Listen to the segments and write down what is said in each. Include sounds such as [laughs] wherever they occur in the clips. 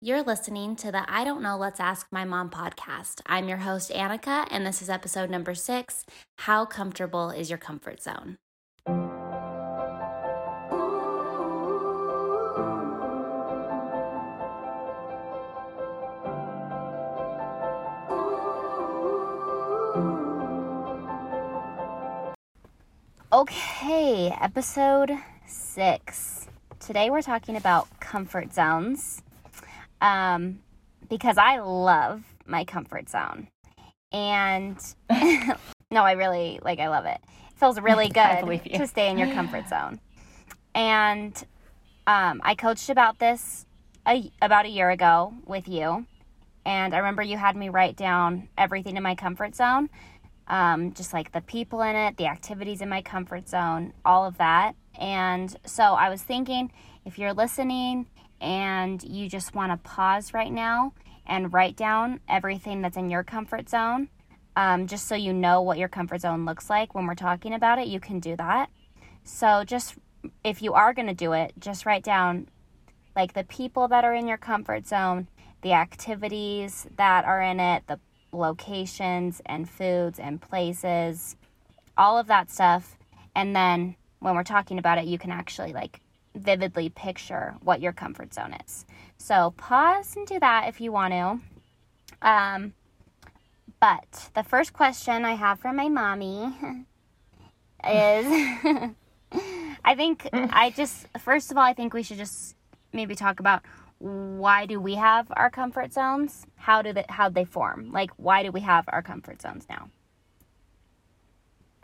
You're listening to the I Don't Know, Let's Ask My Mom podcast. I'm your host, Annika, and this is episode number six How Comfortable is Your Comfort Zone? Okay, episode six. Today we're talking about comfort zones um, because I love my comfort zone. And [laughs] no, I really like, I love it. It feels really [laughs] good to stay in your comfort zone. And um, I coached about this a, about a year ago with you. And I remember you had me write down everything in my comfort zone, um, just like the people in it, the activities in my comfort zone, all of that. And so I was thinking if you're listening and you just want to pause right now and write down everything that's in your comfort zone, um, just so you know what your comfort zone looks like when we're talking about it, you can do that. So, just if you are going to do it, just write down like the people that are in your comfort zone, the activities that are in it, the locations and foods and places, all of that stuff. And then when we're talking about it, you can actually like vividly picture what your comfort zone is. So pause and do that if you want to. Um, but the first question I have for my mommy [laughs] is [laughs] I think I just, first of all, I think we should just maybe talk about why do we have our comfort zones? How do they, how do they form? Like, why do we have our comfort zones now?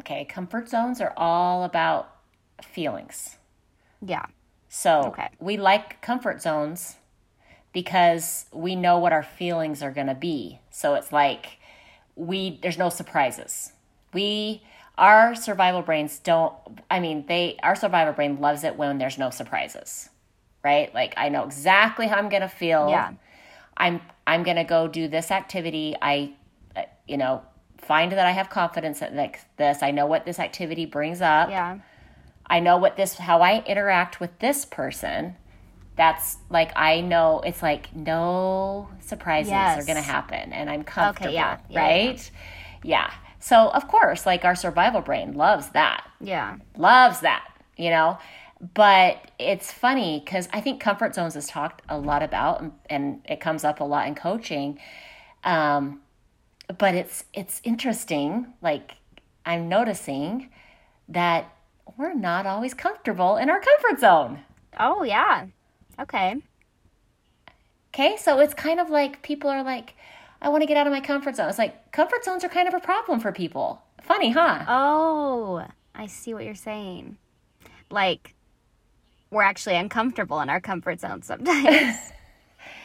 Okay, comfort zones are all about feelings. Yeah. So okay. we like comfort zones because we know what our feelings are going to be. So it's like we there's no surprises. We our survival brains don't I mean, they our survival brain loves it when there's no surprises. Right? Like I know exactly how I'm going to feel. Yeah. I'm I'm going to go do this activity. I uh, you know, find that I have confidence in like this. I know what this activity brings up. Yeah I know what this, how I interact with this person. That's like, I know it's like no surprises yes. are going to happen and I'm comfortable, okay, yeah. Yeah, right? Yeah. yeah. So, of course, like our survival brain loves that. Yeah. Loves that, you know? But it's funny because I think comfort zones is talked a lot about and, and it comes up a lot in coaching. Um, but it's it's interesting like i'm noticing that we're not always comfortable in our comfort zone. Oh, yeah. Okay. Okay, so it's kind of like people are like, I want to get out of my comfort zone. It's like comfort zones are kind of a problem for people. Funny, huh? Oh, I see what you're saying. Like, we're actually uncomfortable in our comfort zone sometimes. [laughs]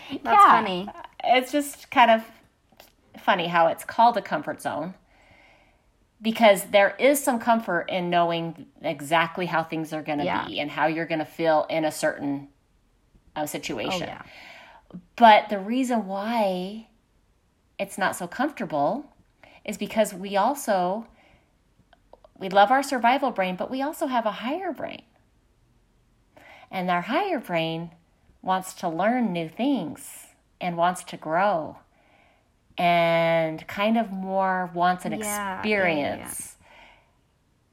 That's yeah, funny. It's just kind of funny how it's called a comfort zone because there is some comfort in knowing exactly how things are going to yeah. be and how you're going to feel in a certain uh, situation. Oh, yeah. But the reason why it's not so comfortable is because we also we love our survival brain, but we also have a higher brain. And our higher brain wants to learn new things and wants to grow and kind of more wants an yeah, experience.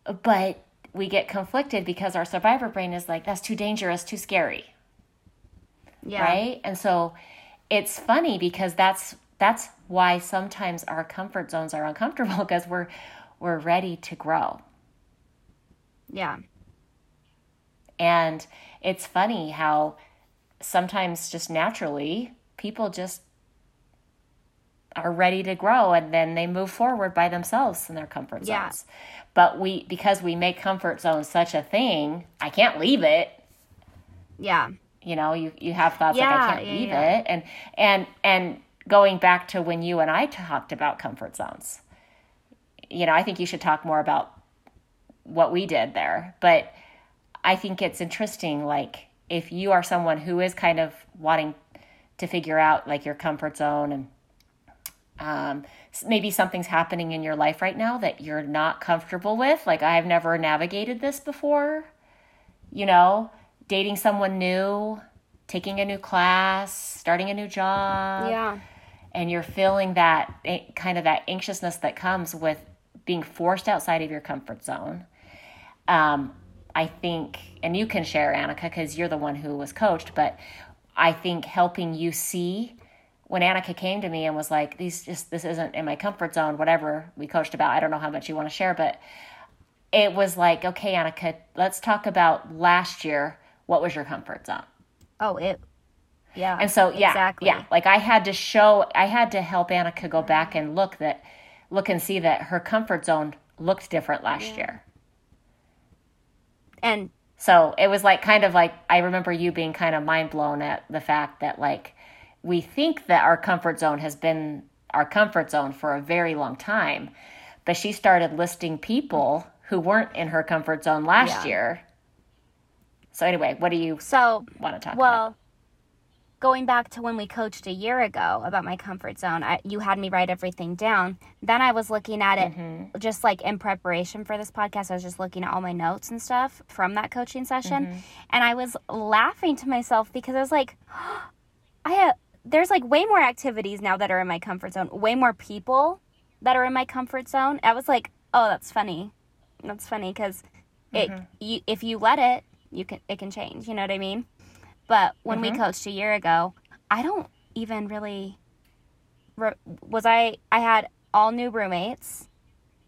Yeah, yeah. But we get conflicted because our survivor brain is like, that's too dangerous, too scary. Yeah. Right? And so it's funny because that's that's why sometimes our comfort zones are uncomfortable [laughs] because we're we're ready to grow. Yeah. And it's funny how sometimes just naturally people just are ready to grow and then they move forward by themselves in their comfort zones. Yeah. But we because we make comfort zones such a thing, I can't leave it. Yeah. You know, you you have thoughts yeah, like I can't yeah, leave it and and and going back to when you and I talked about comfort zones. You know, I think you should talk more about what we did there, but I think it's interesting like if you are someone who is kind of wanting to figure out like your comfort zone and um, maybe something's happening in your life right now that you're not comfortable with. Like, I've never navigated this before. You know, dating someone new, taking a new class, starting a new job. Yeah. And you're feeling that eh, kind of that anxiousness that comes with being forced outside of your comfort zone. Um, I think, and you can share, Annika, because you're the one who was coached, but I think helping you see when Annika came to me and was like, "These just this isn't in my comfort zone." Whatever we coached about, I don't know how much you want to share, but it was like, "Okay, Annika, let's talk about last year. What was your comfort zone?" Oh, it. Yeah. And so, yeah, exactly. yeah, like I had to show, I had to help Annika go back and look that, look and see that her comfort zone looked different last yeah. year. And so it was like kind of like I remember you being kind of mind blown at the fact that like we think that our comfort zone has been our comfort zone for a very long time. But she started listing people who weren't in her comfort zone last yeah. year. So anyway, what do you so want to talk about? well, about? going back to when we coached a year ago about my comfort zone, I, you had me write everything down. Then I was looking at it mm-hmm. just like in preparation for this podcast. I was just looking at all my notes and stuff from that coaching session. Mm-hmm. And I was laughing to myself because I was like, [gasps] I have, there's like way more activities now that are in my comfort zone, way more people that are in my comfort zone. I was like, oh, that's funny. That's funny because it, mm-hmm. you, if you let it, you can, it can change. You know what I mean? But when mm-hmm. we coached a year ago, I don't even really was I I had all new roommates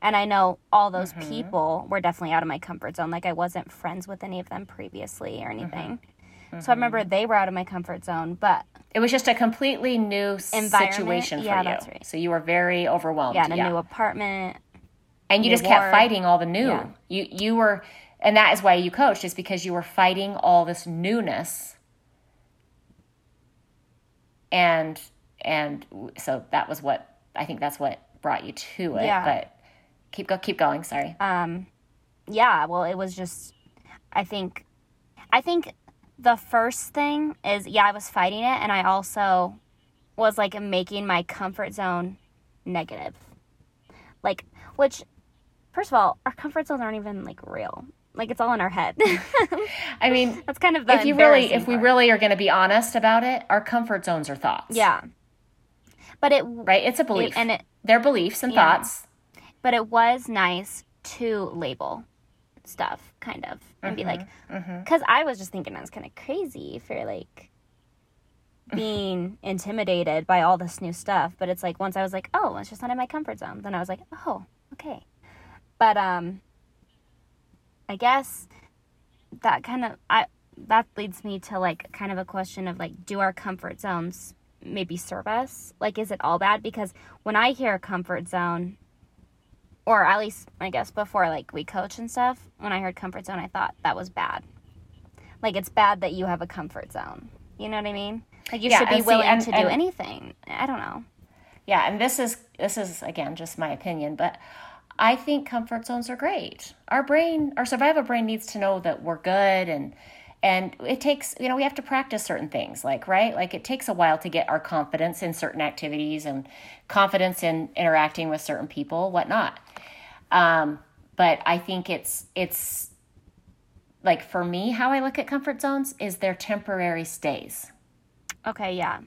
and I know all those mm-hmm. people were definitely out of my comfort zone. Like I wasn't friends with any of them previously or anything. Mm-hmm. So I remember they were out of my comfort zone, but it was just a completely new situation for yeah, you. That's right. So you were very overwhelmed. Yeah, in a yeah. new apartment. And you just ward. kept fighting all the new. Yeah. You you were and that is why you coached is because you were fighting all this newness and and so that was what I think that's what brought you to it. Yeah. But keep go keep going. Sorry. Um, yeah. Well, it was just I think I think the first thing is yeah I was fighting it, and I also was like making my comfort zone negative. Like which first of all, our comfort zones aren't even like real. Like it's all in our head. [laughs] I mean, that's kind of the if you really, if we really are going to be honest about it, our comfort zones are thoughts. Yeah, but it right, it's a belief, it, and it they're beliefs and yeah. thoughts. But it was nice to label stuff, kind of, and mm-hmm, be like, because mm-hmm. I was just thinking I was kind of crazy for like [laughs] being intimidated by all this new stuff. But it's like once I was like, oh, it's just not in my comfort zone. Then I was like, oh, okay. But um, I guess that kind of I that leads me to like kind of a question of like do our comfort zones maybe serve us? Like is it all bad because when I hear a comfort zone or at least I guess before like we coach and stuff, when I heard comfort zone I thought that was bad. Like it's bad that you have a comfort zone. You know what I mean? Like you yeah, should be willing see, and, to do and, anything. I don't know. Yeah, and this is this is again just my opinion, but I think comfort zones are great. Our brain, our survival brain needs to know that we're good and and it takes, you know, we have to practice certain things, like, right? Like it takes a while to get our confidence in certain activities and confidence in interacting with certain people, whatnot. Um, but I think it's it's like for me, how I look at comfort zones is they're temporary stays. Okay, yeah.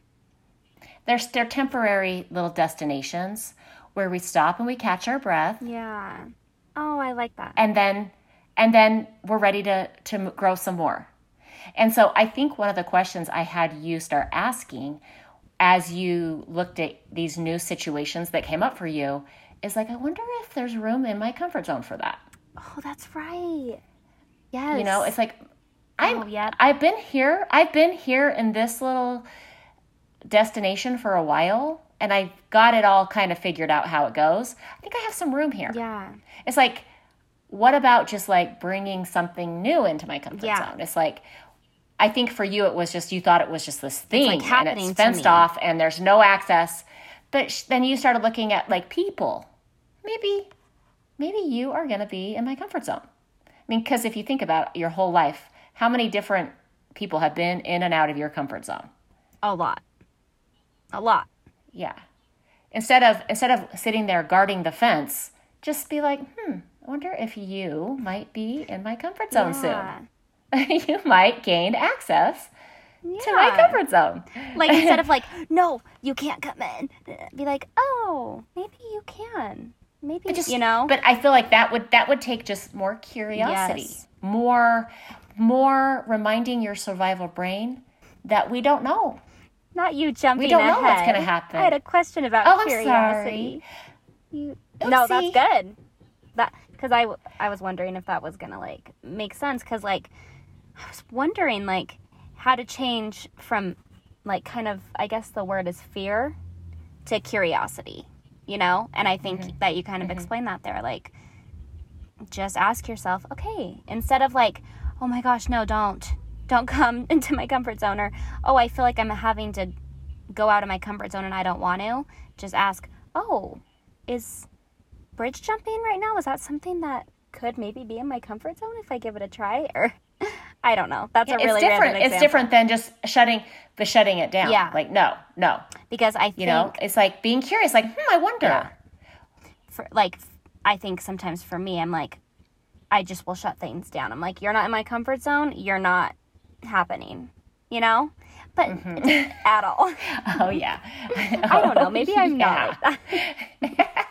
They're, they're temporary little destinations where we stop and we catch our breath. Yeah. Oh, I like that. And then and then we're ready to to grow some more. And so I think one of the questions I had you start asking as you looked at these new situations that came up for you is like I wonder if there's room in my comfort zone for that. Oh, that's right. Yes. You know, it's like I'm oh, yep. I've been here. I've been here in this little destination for a while and I got it all kind of figured out how it goes, I think I have some room here. Yeah. It's like, what about just like bringing something new into my comfort yeah. zone? It's like, I think for you, it was just, you thought it was just this thing it's like and it's fenced off and there's no access. But sh- then you started looking at like people. Maybe, maybe you are going to be in my comfort zone. I mean, because if you think about your whole life, how many different people have been in and out of your comfort zone? A lot. A lot. Yeah. Instead of instead of sitting there guarding the fence, just be like, hmm, I wonder if you might be in my comfort zone yeah. soon. [laughs] you might gain access to my comfort zone. Like instead of [laughs] like, no, you can't come in. Uh, be like, oh, maybe you can. Maybe But just you know. But I feel like that would that would take just more curiosity, Yes. more more reminding your survival brain that we don't know. Not you jumping We don't know what's gonna happen. I had a question about Oh, curiosity. You, no, that's good. That because I I was wondering if that was gonna like make sense because like I was wondering like how to change from like kind of I guess the word is fear to curiosity, you know. And I think Mm-hmm. that you kind of explained that there, like just ask yourself, okay, instead of like, oh my gosh, no, don't, don't [laughs] come into my comfort zone, or oh, I feel like I'm having to go out of my comfort zone and I don't want to. Just ask, oh, is bridge jumping right now? Is that something that could maybe be in my comfort zone if I give it a try? [laughs] Or I don't know. That's a it's really different. It's different than just shutting the shutting it down. Yeah. Like no, no. because I think You know, it's like being curious. Like hmm, I wonder. Yeah. for like I think sometimes for me I'm like I just will shut things down. I'm like you're not in my comfort zone, you're not happening. You know? But Mm-hmm. at all. [laughs] Oh yeah. [laughs] I don't know. Maybe [laughs] I'm not like that.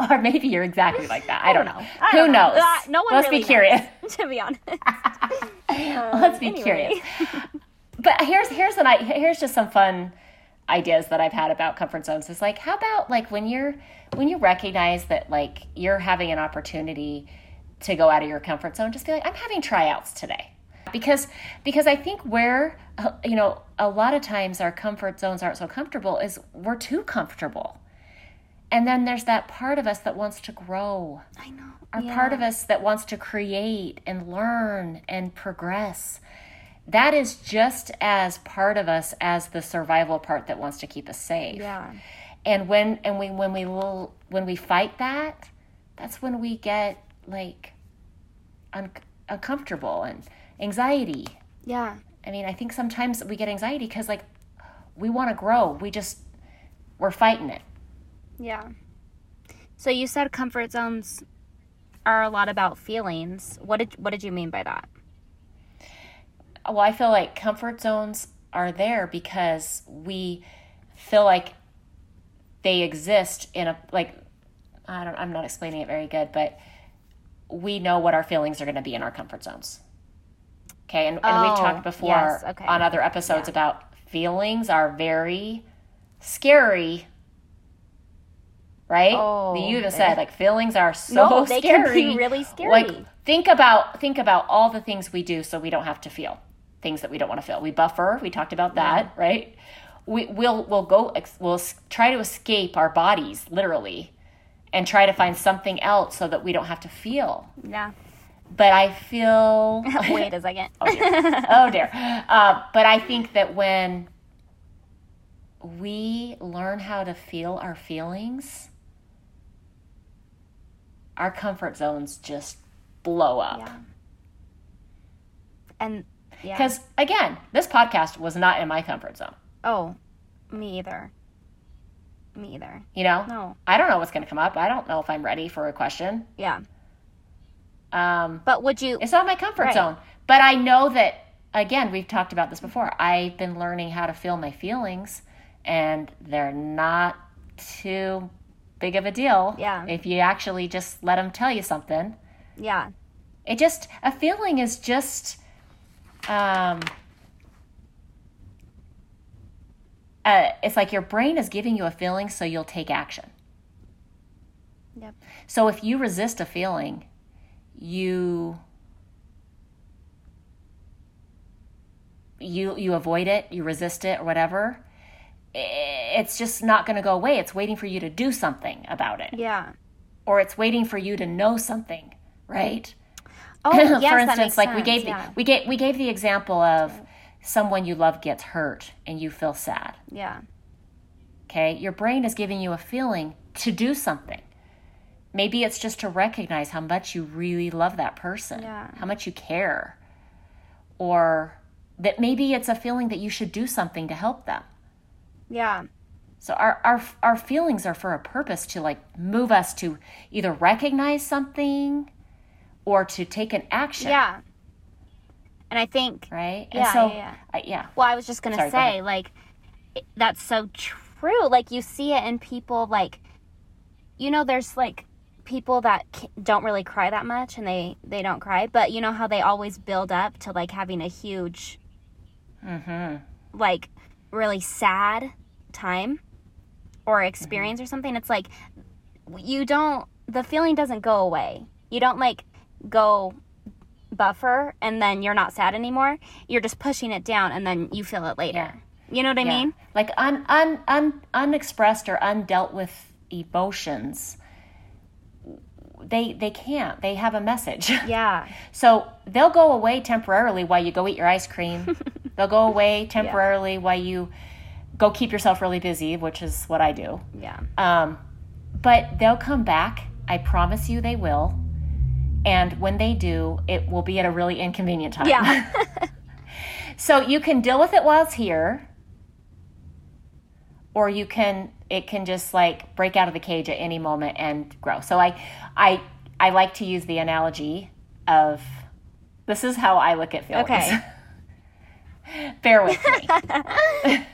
[laughs] or maybe you're exactly like that. I don't know. I Who don't know. knows? Uh, no one Let's really be curious. knows, [laughs] to be honest. [laughs] Let's be anyway. curious. But here's here's an i- here's just some fun ideas that I've had about comfort zones. Is like how about like when you're when you recognize that like you're having an opportunity to go out of your comfort zone, just be like I'm having tryouts today. Because because I think where uh, you know a lot of times our comfort zones aren't so comfortable is we're too comfortable. And then there's that part of us that wants to grow I know. are part of us that wants to create and learn and progress. That is just as part of us as the survival part that wants to keep us safe. Yeah. And when and we when we will when we fight that, that's when we get like un- uncomfortable and anxiety. Yeah. I mean, I think sometimes we get anxiety because like we want to grow. We just we're fighting it. Yeah. So you said comfort zones are a lot about feelings. What did what did you mean by that? well, I feel like comfort zones are there because we feel like they exist in a like I don't I'm not explaining it very good, but we know what our feelings are going to be in our comfort zones. Okay, and, and Oh, we've talked oh, before yes, okay. on other episodes about feelings are very scary. Right? Oh, you just said like feelings are so No, they can scary. be really scary. Like think about think about all the things we do so we don't have to feel things that we don't want to feel. We buffer. We talked about that, right? We we'll we'll go we'll try to escape our bodies literally, and try to find something else so that we don't have to feel. Yeah. But I feel [laughs] Wait a second. [laughs] oh dear. Uh, but I think that when we learn how to feel our feelings, our comfort zones just blow up. yeah. And yeah. Because again, this podcast was not in my comfort zone. oh, me either. Me either. You know, No. I don't know what's going to come up. I don't know if I'm ready for a question. Yeah. Um, But would you it's not my comfort Right. zone. But I know that again, we've talked about this before. I've been learning how to feel my feelings, and they're not too big of a deal. Yeah. If you actually just let them tell you something, Yeah. it just a feeling is just um uh, it's like your brain is giving you a feeling so you'll take action Yep. so if you resist a feeling you you you avoid it you resist it or whatever it's just not going to go away it's waiting for you to do something about it Yeah. or it's waiting for you to know something right Oh, [laughs] yes, for instance, like we gave yeah. we gave we gave the example of someone you love gets hurt and you feel sad. Yeah. Okay, your brain is giving you a feeling to do something. Maybe it's just to recognize how much you really love that person, Yeah. how much you care, or that maybe it's a feeling that you should do something to help them. Yeah. So our our our feelings are for a purpose to like move us to either recognize something or to take an action. Yeah. And I think right? Yeah, and so, yeah, yeah. I, yeah. Well, I was just gonna Sorry, say, ahead. like, it- that's so true. Like, you see it in people, like, you know, there's like people that don't really cry that much, and they they don't cry, but you know how they always build up to like having a huge, Mm-hmm. like, really sad time or mm-hmm. experience or something. It's like you don't. The feeling doesn't go away. You don't like go buffer and then you're not sad anymore. You're just pushing it down and then you feel it later. Yeah. You know what I Yeah. mean? Like un, un, un, unexpressed or undealt with emotions, they they can't. They have a message. [laughs] Yeah. So they'll go away temporarily while you go eat your ice cream. [laughs] they'll go away temporarily while you go keep yourself really busy, which is what I do. Yeah. Um, but they'll come back. I promise you they will. And when they do, it will be at a really inconvenient time. Yeah. [laughs] [laughs] So you can deal with it while it's here, or you can it can just like break out of the cage at any moment and grow. So I I I like to use the analogy of this is how I look at feelings. Okay. [laughs] Bear with me. [laughs] [laughs]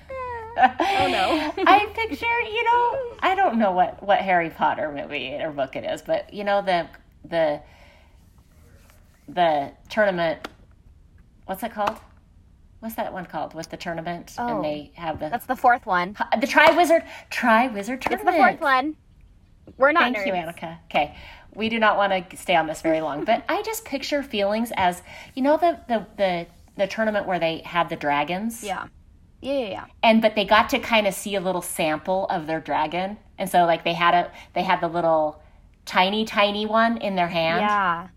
oh no. I picture, you know, I don't know what what Harry Potter movie or book it is, but you know the the the tournament. What's it called? What's that one called? With the tournament Oh. and they have the That's the fourth one. the Tri Wizard Tri Wizard It's the fourth one. We're not Thank nerds. you, Annika. Okay, we do not want to stay on this very long, but I just picture feelings as you know the the the, the tournament where they had the dragons. Yeah. Yeah, yeah, yeah. and but they got to kind of see a little sample of their dragon and so like they had a they had the little tiny tiny one in their hand Yeah.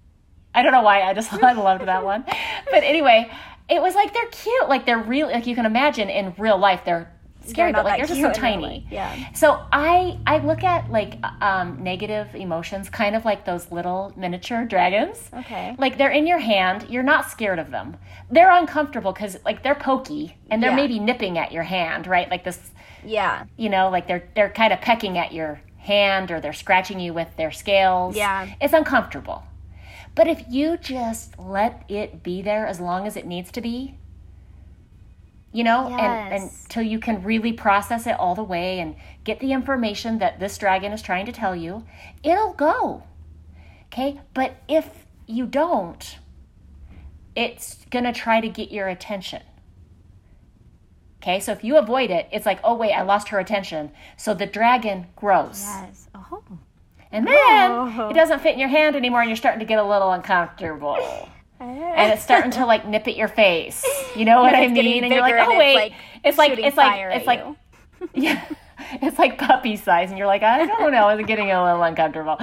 i don't know why i just [laughs] i loved that one but anyway it was like they're cute like they're real like you can imagine in real life they're scary but like they're just so cute in real tiny. Yeah. so i i look at like um negative emotions kind of like those little miniature dragons Okay. like they're in your hand you're not scared of them they're uncomfortable because like they're pokey and they're Yeah. maybe nipping at your hand right like this Yeah. you know like they're they're kind of pecking at your hand or they're scratching you with their scales Yeah. it's uncomfortable but if you just let it be there as long as it needs to be you know and until you can really process it all the way and get the information that this dragon is trying to tell you it'll go okay but if you don't it's going to try to get your attention okay so if you avoid it it's like oh wait i lost her attention so the dragon grows Yes. Oh. and then Oh. it doesn't fit in your hand anymore and you're starting to get a little uncomfortable [laughs] and it's starting to like nip at your face. You know what i mean? And you're like oh and it's, wait. like, it's like it's like it's like [laughs] yeah. It's like puppy size and you're like i don't know. It's getting a little uncomfortable.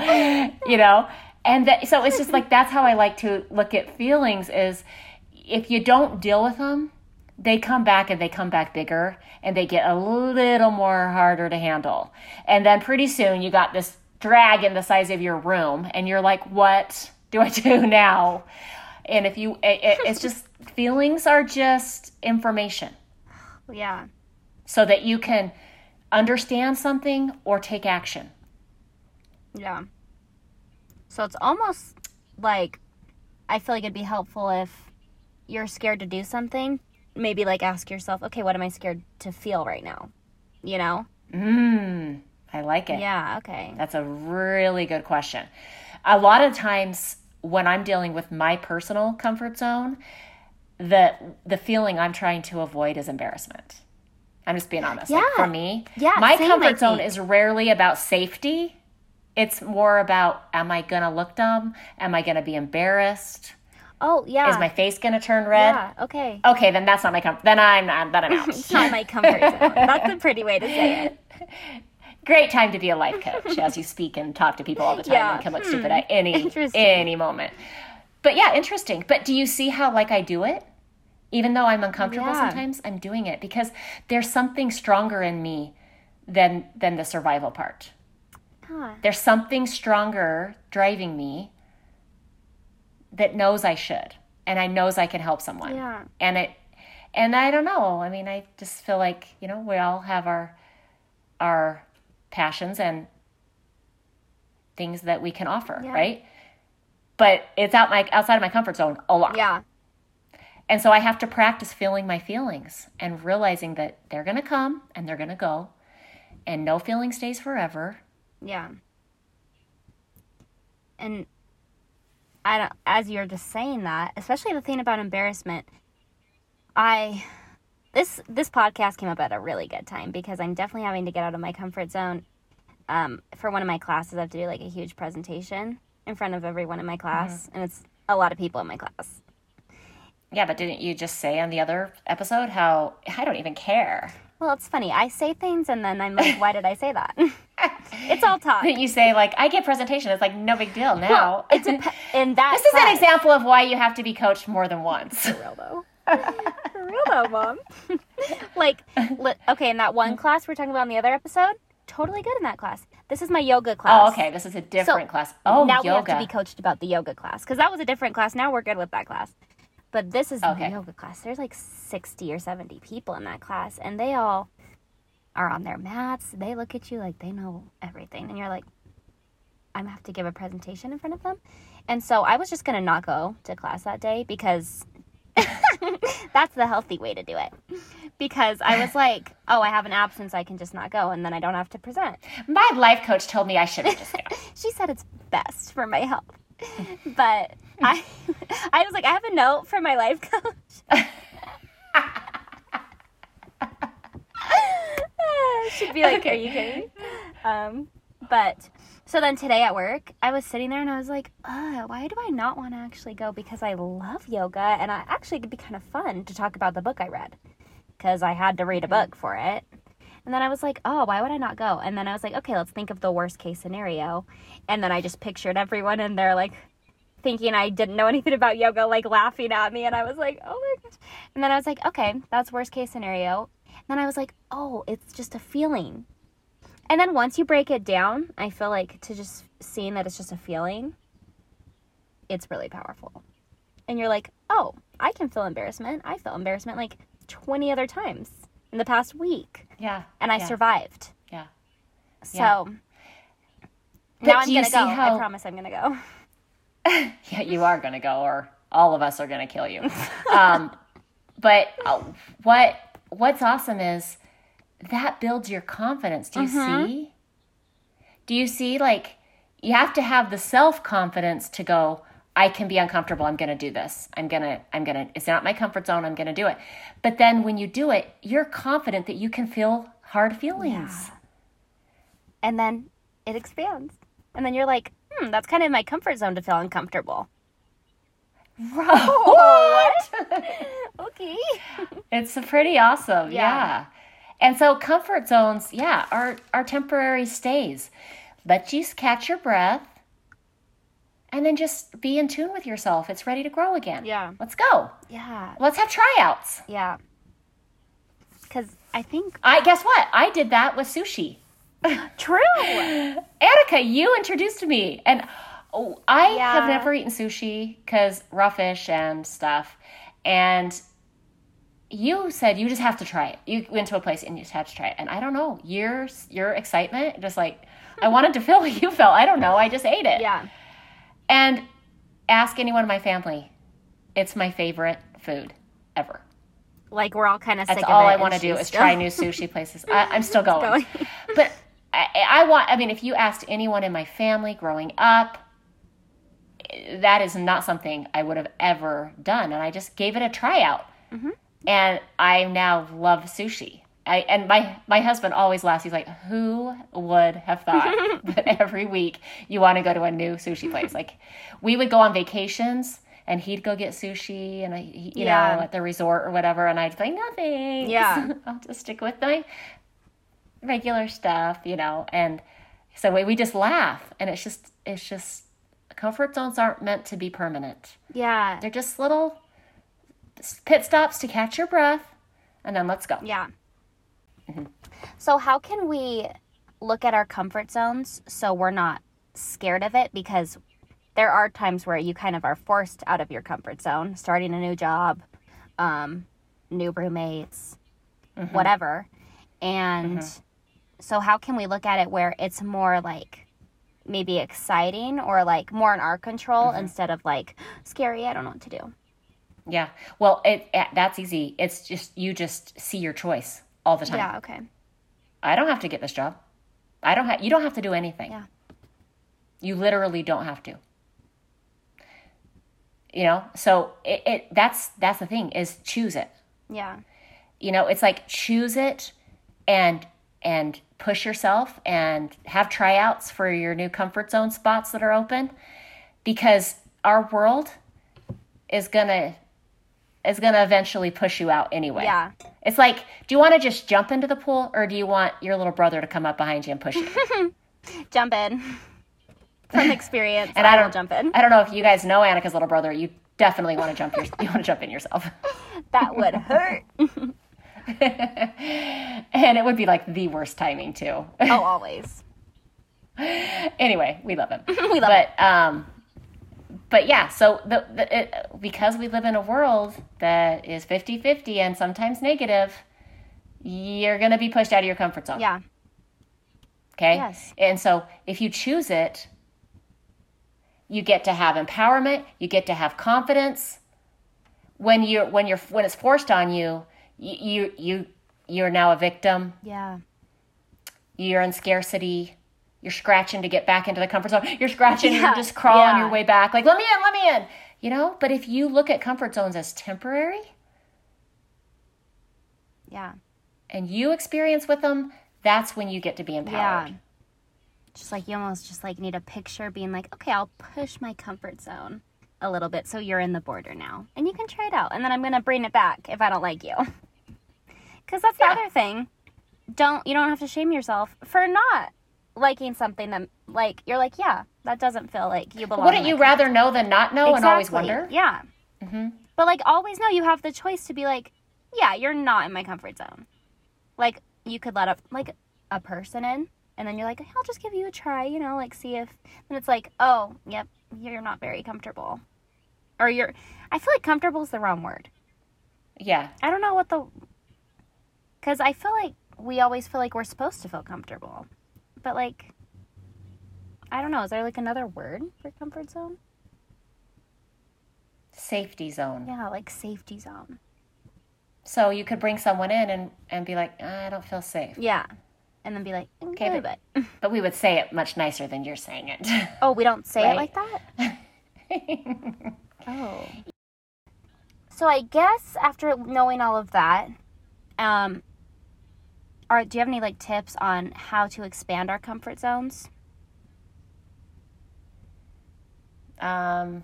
You know? And that, so it's just like that's how i like to look at feelings is if you don't deal with them they come back and they come back bigger and they get a little more harder to handle. And then pretty soon you got this dragon the size of your room and you're like what do i do [laughs] now and if you it, it, it's just [laughs] feelings are just information Yeah. so that you can understand something or take action. Yeah. So it's almost like I feel like it'd be helpful if you're scared to do something, maybe like ask yourself, okay, what am I scared to feel right now? You know? Mm, I like it. Yeah, okay. That's a really good question. A lot of times when I'm dealing with my personal comfort zone, the the feeling I'm trying to avoid is embarrassment. I'm just being honest. Like Yeah. for me, Yeah, my comfort zone is rarely about safety. It's more about am I going to look dumb? Am I going to be embarrassed? Oh, yeah. Is my face going to turn red? Yeah, okay. Okay, then that's not my comfort. Then I'm not. Then I'm out. [laughs] It's not my comfort zone. [laughs] That's a pretty way to say it. [laughs] Great time to be a life coach as you speak and talk to people all the time Yeah. and come look hmm. stupid at any any moment. But yeah, interesting. But do you see how like I do it? Even though I'm uncomfortable Yeah. sometimes, I'm doing it because there's something stronger in me than than the survival part. Huh. There's something stronger driving me that knows I should and I knows I can help someone. Yeah. And it and I don't know. I mean, I just feel like, you know, we all have our our passions and things that we can offer, Yeah. right? But it's out my outside of my comfort zone a lot. Yeah. And so I have to practice feeling my feelings and realizing that they're going to come and they're going to go and no feeling stays forever. Yeah. And I don't, as you're just saying that, especially the thing about embarrassment, I this this podcast came up at a really good time because I'm definitely having to get out of my comfort zone. Um, for one of my classes, I have to do like a huge presentation in front of everyone in my class, mm-hmm. and it's a lot of people in my class. Yeah, but didn't you just say on the other episode how I don't even care? Well, it's funny. I say things and then I'm like, why did I say that? [laughs] it's all talk. You say like, I get presentation. It's like no big deal now. Well, it's a, in that. This is an example of why you have to be coached more than once. For real though. For real though, mom. [laughs] like, okay, in that one class we're talking about in the other episode, totally good in that class. This is my yoga class. Oh, okay. This is a different so class. Oh, now yoga. we have to be coached about the yoga class because that was a different class. Now we're good with that class. But this is okay. yoga class. There's like 60 or 70 people in that class, and they all are on their mats. They look at you like they know everything. And you're like, I'm gonna have to give a presentation in front of them. And so I was just gonna not go to class that day because [laughs] [laughs] that's the healthy way to do it. Because I was like, oh, I have an absence, I can just not go, and then I don't have to present. My life coach told me I shouldn't just go. [laughs] she said it's best for my health. But I [laughs] I was like, I have a note from my life coach. She'd be like, okay. "Are you kidding?" Um, but so then today at work, I was sitting there and I was like, why do I not want to actually go? Because I love yoga and I actually it'd be kind of fun to talk about the book I read because I had to read a mm-hmm. book for it. And then I was like, oh, why would I not go? And then I was like, okay, let's think of the worst case scenario. And then I just pictured everyone and they're like thinking I didn't know anything about yoga, like laughing at me. And I was like, oh my gosh. And then I was like, okay, that's worst case scenario. And then I was like, oh, it's just a feeling. And then once you break it down, I feel like to just seeing that it's just a feeling, it's really powerful. And you're like, oh, I can feel embarrassment. I felt embarrassment like 20 other times in the past week. Yeah. And I yeah. survived. Yeah. So yeah. now I'm going to go. How... I promise I'm going to go. [laughs] yeah, you are going to go, or all of us are going to kill you. um, [laughs] but uh, what what's awesome is that builds your confidence. Do you mm-hmm. see? Do you see? Like, you have to have the self confidence to go, I can be uncomfortable. I'm going to do this. I'm going to, I'm going to, it's not my comfort zone. I'm going to do it. But then when you do it, you're confident that you can feel hard feelings. Yeah. And then it expands. And then you're like, hmm, that's kind of my comfort zone to feel uncomfortable. [laughs] What? [laughs] [laughs] okay. It's pretty awesome. Yeah. yeah. And so comfort zones, yeah, are are temporary stays. Let you catch your breath and then just be in tune with yourself. It's ready to grow again. Yeah. Let's go. Yeah. Let's have tryouts. Yeah. Cuz I think I guess what? I did that with sushi. [laughs] True. Annika, you introduced me and oh, I yeah. have never eaten sushi cuz raw fish and stuff. And you said you just have to try it. You went to a place and you just had to try it. And I don't know, your your excitement, just like I wanted to [laughs] feel what you felt. I don't know. I just ate it. Yeah. And ask anyone in my family. It's my favorite food ever. Like we're all kind of That's all I want to do is try new sushi [laughs] places. I, am still going. going. [laughs] but I, I want. I mean, if you asked anyone in my family growing up, that is not something I would have ever done, and I just gave it a tryout. Mm-hmm and I now love sushi. I, and my my husband always laughs. He's like, "Who would have thought [laughs] that every week you want to go to a new sushi place?" Like, we would go on vacations, and he'd go get sushi, and I, you yeah. know, at the resort or whatever, and I'd say nothing. Yeah, [laughs] I'll just stick with my regular stuff, you know. And so we we just laugh, and it's just it's just comfort zones aren't meant to be permanent. Yeah, they're just little pit stops to catch your breath, and then let's go. Yeah. Mm-hmm. So, how can we look at our comfort zones so we're not scared of it? Because there are times where you kind of are forced out of your comfort zone, starting a new job, um, new roommates, mm-hmm. whatever. And mm-hmm. so, how can we look at it where it's more like maybe exciting or like more in our control mm-hmm. instead of like scary? I don't know what to do. Yeah. Well, it, it that's easy. It's just you just see your choice all the time. Yeah, okay. I don't have to get this job. I don't have you don't have to do anything. Yeah. You literally don't have to. You know, so it, it that's that's the thing is choose it. Yeah. You know, it's like choose it and and push yourself and have tryouts for your new comfort zone spots that are open because our world is going to is going to eventually push you out anyway. Yeah. It's like, do you want to just jump into the pool or do you want your little brother to come up behind you and push you? [laughs] jump in. From [laughs] experience, and I, I don't jump in. I don't know if you guys know Annika's little brother. You definitely want to jump your, you want to jump in yourself. [laughs] That would hurt. and it would be like the worst timing too. oh, always. anyway, we love him. we love but um but yeah, so the, the it, because we live in a world that is 50-50 and sometimes negative, you're going to be pushed out of your comfort zone. Yeah. Okay? Yes. And so if you choose it, you get to have empowerment, you get to have confidence. When you when you're when it's forced on you, you you, you you're now a victim. Yeah. You're in scarcity. You're scratching to get back into the comfort zone. You're scratching, Yeah. you're just crawling Yeah. your way back. Like, let me in, let me in. You know, but if you look at comfort zones as temporary Yeah. and you experience with them, that's when you get to be empowered. Yeah. Just like you almost just like need a picture being like, okay, I'll push my comfort zone a little bit so you're in the border now. And you can try it out. And then I'm going to bring it back if I don't like you. [laughs] Cuz that's the Yeah. other thing. Don't you don't have to shame yourself for not liking something that like you're like, yeah, that doesn't feel like you belong. Wouldn't you my rather know than not know and always wonder? Yeah. Mhm. But like always know you have the choice to be like, yeah, you're not in my comfort zone. Like you could let a like a person in, and then you're like, I'll just give you a try, you know, like see if. And it's like, oh, yep, you're not very comfortable, or you're. I feel like comfortable is the wrong word. Yeah. I don't know what the. Because I feel like we always feel like we're supposed to feel comfortable, but like. I don't know. Is there like another word for comfort zone? Safety zone. Yeah, like safety zone. So you could bring someone in and, and be like, I don't feel safe. Yeah. And then be like, okay, Okay, but, but- [laughs] But we would say it much nicer than you're saying it. [laughs] oh, we don't say it like that? [laughs] Oh. So I guess after knowing all of that, um, are do you have any like tips on how to expand our comfort zones? um,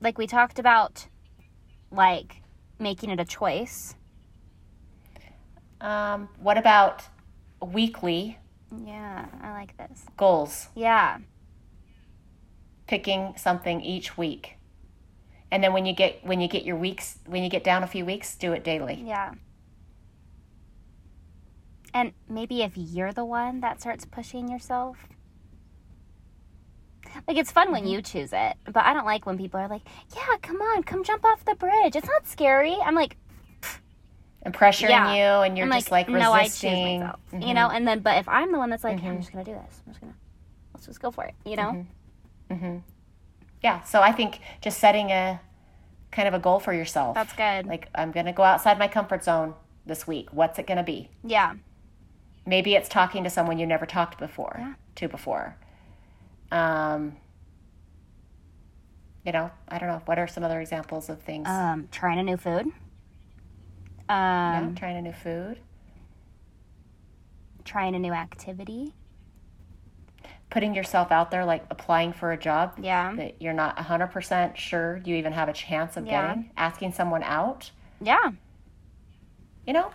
Like we talked about, like making it a choice. um, what about weekly Yeah, I like this. goals? Yeah, Picking something each week. And then when you get when you get your weeks when you get down a few weeks, do it daily. yeah. And maybe if you're the one that starts pushing yourself. Like it's fun when you choose it, but I don't like when people are like, "Yeah, come on, come jump off the bridge. It's not scary." I'm like, And pressuring Yeah. you and you're I'm just like, no, I choose resisting. myself. You Mhm. know, and then but if I'm the one that's like, "Yeah, I'm Mhm. just gonna do this. I'm just gonna let's just go for it. You know? hmm Yeah, so I think just setting a kind of a goal for yourself. That's good. Like I'm going to go outside my comfort zone this week. What's it going to be? yeah. Maybe it's talking to someone you never talked before Yeah. to before. Um, you know, I don't know. What are some other examples of things? Um, trying a new food. yeah, Um, trying a new food, trying a new activity. putting yourself out there, like applying for a job Yeah. that you're not 100% sure you even have a chance of Yeah. getting, asking someone out. Yeah. You know,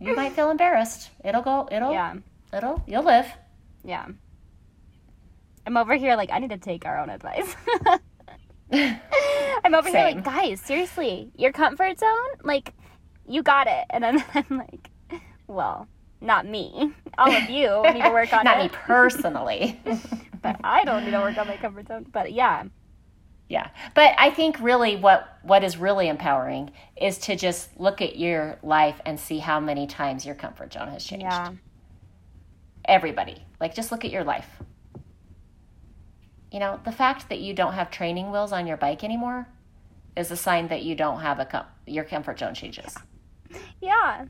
you might feel embarrassed. It'll go. It'll. Yeah. It'll. You'll live. Yeah. I'm over here like I need to take our own advice. [laughs] I'm over here like, guys, seriously, your comfort zone, like, you got it. And then [laughs] I'm like, well, not me. All of you need to work on [laughs] Not it. me personally. But I don't need to work on my comfort zone. But yeah, yeah, but I think really what what is really empowering is to just look at your life and see how many times your comfort zone has changed. yeah, Everybody, like just look at your life. you know, the fact that you don't have training wheels on your bike anymore is a sign that you don't have a com- your comfort zone changes. Yeah.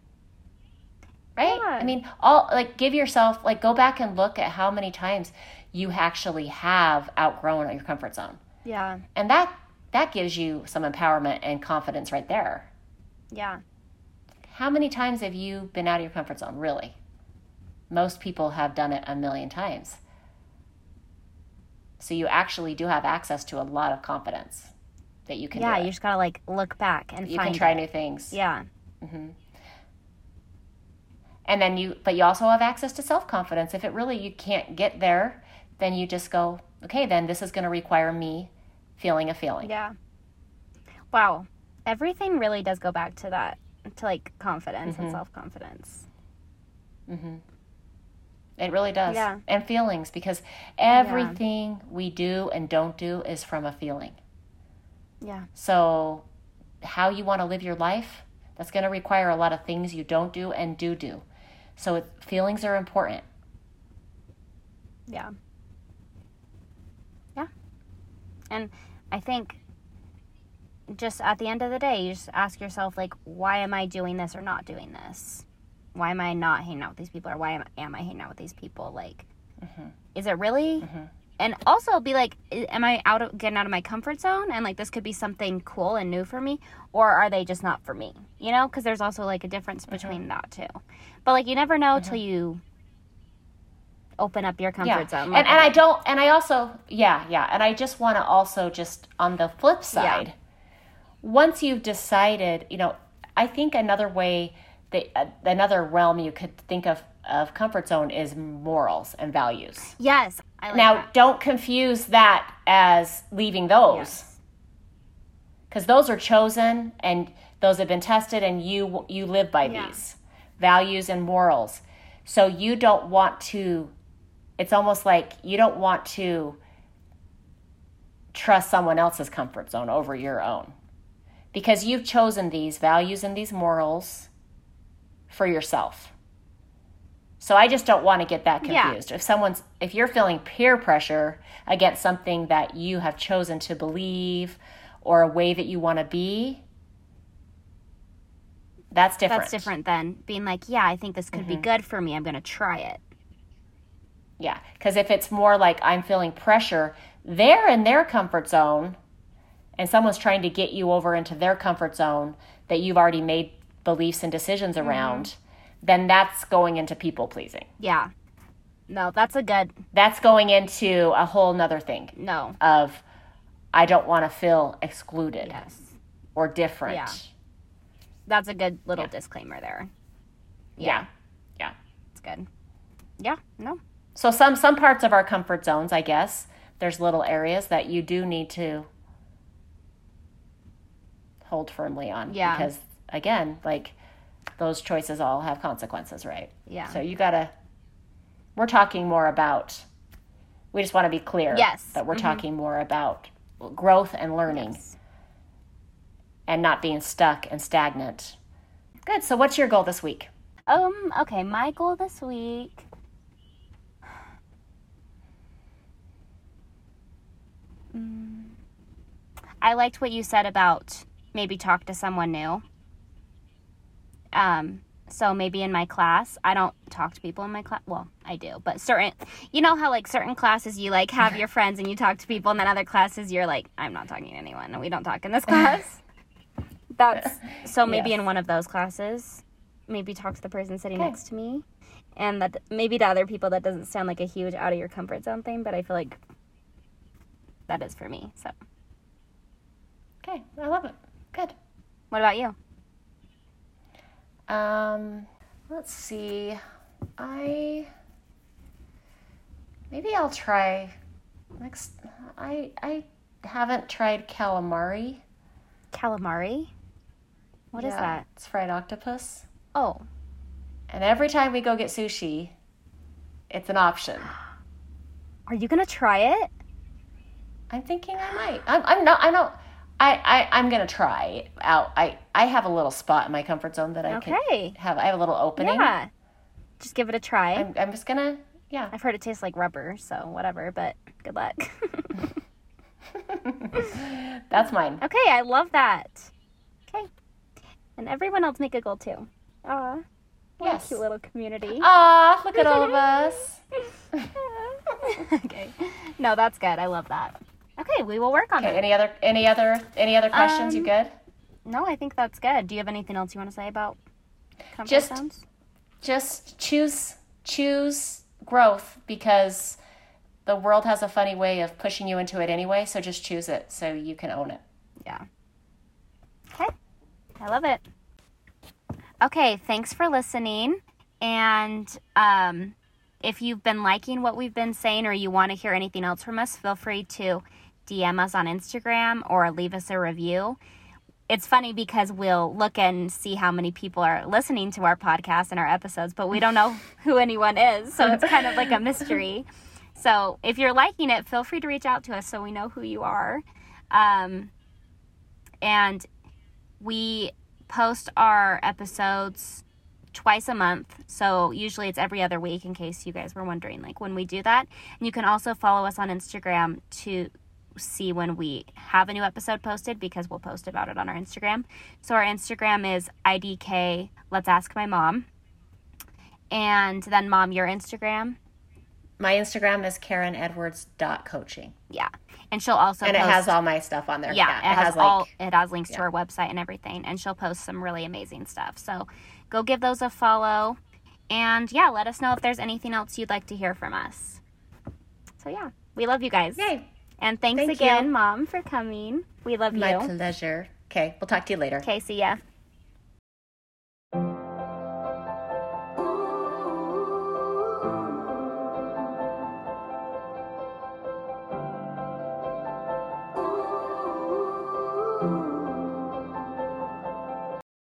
Right? Yeah. I mean, all like give yourself like go back and look at how many times you actually have outgrown your comfort zone. Yeah. And that that gives you some empowerment and confidence right there. Yeah. How many times have you been out of your comfort zone, really? Most people have done it a million times. So you actually do have access to a lot of confidence that you can Yeah, you just gotta like look back and You find can try it. new things. Yeah. Mhm. And then you but you also have access to self-confidence. If it really you can't get there, then you just go, okay, then this is going to require me feeling a feeling. Yeah. Wow. Everything really does go back to that, to like confidence Mm-hmm. and self confidence. Mhm. It really does. Yeah. And feelings because everything we do and don't do is from a feeling. Yeah. So, how you want to live your life, that's going to require a lot of things you don't do and do do. So, it, feelings are important. Yeah. Yeah. And I think just at the end of the day, you just ask yourself, like, why am I doing this or not doing this? Why am I not hanging out with these people or why am, am I hanging out with these people? Like, mm-hmm. is it really? Mm-hmm. And also be like, am I out of getting out of my comfort zone? And like, this could be something cool and new for me, or are they just not for me? You know, because there's also like a difference mm-hmm. between that too. But like, you never know till you open up your comfort yeah. zone. And, and I don't, and I also, yeah, yeah. And I just want to also just on the flip side, once you've decided, you know, I think another way that uh, another realm you could think of of comfort zone is morals and values. yes, I like now, that. don't confuse that as leaving those. Yes. because those are chosen and those have been tested and you you live by Yeah. these values and morals so you don't want to it's almost like you don't want to trust someone else's comfort zone over your own because you've chosen these values and these morals for yourself so i just don't want to get that Yeah. confused if someone's if you're feeling peer pressure against something that you have chosen to believe or a way that you want to be that's different That's different than being like, yeah, I think this could be mm-hmm. good for me. I'm going to try it. Yeah, because if it's more like I'm feeling pressure, they're in their comfort zone, and someone's trying to get you over into their comfort zone that you've already made beliefs and decisions mm-hmm. around, then that's going into people pleasing. Yeah. No, that's a good, That's going into a whole nother thing no. of I don't want to feel excluded Yes. or different. Yeah. That's a good little disclaimer there. yeah, yeah. It's good. Yeah, no. So some some parts of our comfort zones, I guess, there's little areas that you do need to hold firmly on. Yeah. Because again, like those choices all have consequences, right? Yeah. So you gotta we're talking more about we just want to be clear Yes. that we're Mhm. talking more about growth and learning Yes. and not being stuck and stagnant. Good. So what's your goal this week? Um, okay, my goal this week. Mm, I liked what you said about maybe talk to someone new. Um, so maybe in my class, I don't talk to people in my class. Well, I do, but certain, you know how like certain classes you like have your friends and you talk to people, and then other classes you're like, I'm not talking to anyone, and we don't talk in this class. [laughs] That's [laughs] so maybe Yes. in one of those classes, maybe talk to the person sitting Okay. next to me, and that maybe to other people that doesn't sound like a huge out of your comfort zone thing, but I feel like that is for me. So, Okay, I love it. Good. what about you? Um, let's see. I maybe I'll try next. I I haven't tried calamari. Calamari. What is Yeah, that? It's fried octopus. Oh, And every time we go get sushi, it's an option. [gasps] are you gonna try it? I'm thinking I might. I'm, I'm not. I don't. I, I I'm gonna try out. I I have a little spot in my comfort zone that I Okay. can have. I have a little opening. Yeah. Just give it a try. I'm I'm just gonna yeah. I've heard it tastes like rubber, so whatever, but Good luck. [laughs] That's mine. Okay, I love that. Okay. And everyone else make a goal too. Aw. Yes. Cute little community. Aw, look at all of us. [laughs] okay. No, that's good. I love that. Okay, we will work on okay, it. Any other any other any other questions? Um, you good? No, I think that's good. Do you have anything else you want to say about comfort just, zones? Just choose choose growth because the world has a funny way of pushing you into it anyway, so just choose it so you can own it. Yeah. Okay. I love it. Okay, thanks for listening. And um, if you've been liking what we've been saying or you want to hear anything else from us, feel free to DM us on Instagram or leave us a review. It's funny because we'll look and see how many people are listening to our podcast and our episodes, but we don't know [laughs] who anyone is. So it's kind of like a mystery. So if you're liking it, feel free to reach out to us so we know who you are. Um, and we post our episodes twice a month. So usually it's every other week in case you guys were wondering like when we do that. And you can also follow us on Instagram to see when we have a new episode posted because we'll post about it on our Instagram. So our Instagram is IDK Let's Ask My Mom. And then mom, your Instagram? My Instagram is Karen Edwards dot coaching. Yeah. And she'll also And post, it has all my stuff on there. Yeah, yeah it, it, has, has like, all it has links yeah. to our website and everything. And she'll post some really amazing stuff. So go give those a follow. And yeah, let us know if there's anything else you'd like to hear from us. So yeah, we love you guys. Yay. And thanks Thank again, you. Mom, for coming. We love My you. My pleasure. Okay, we'll talk to you later. Okay, see ya.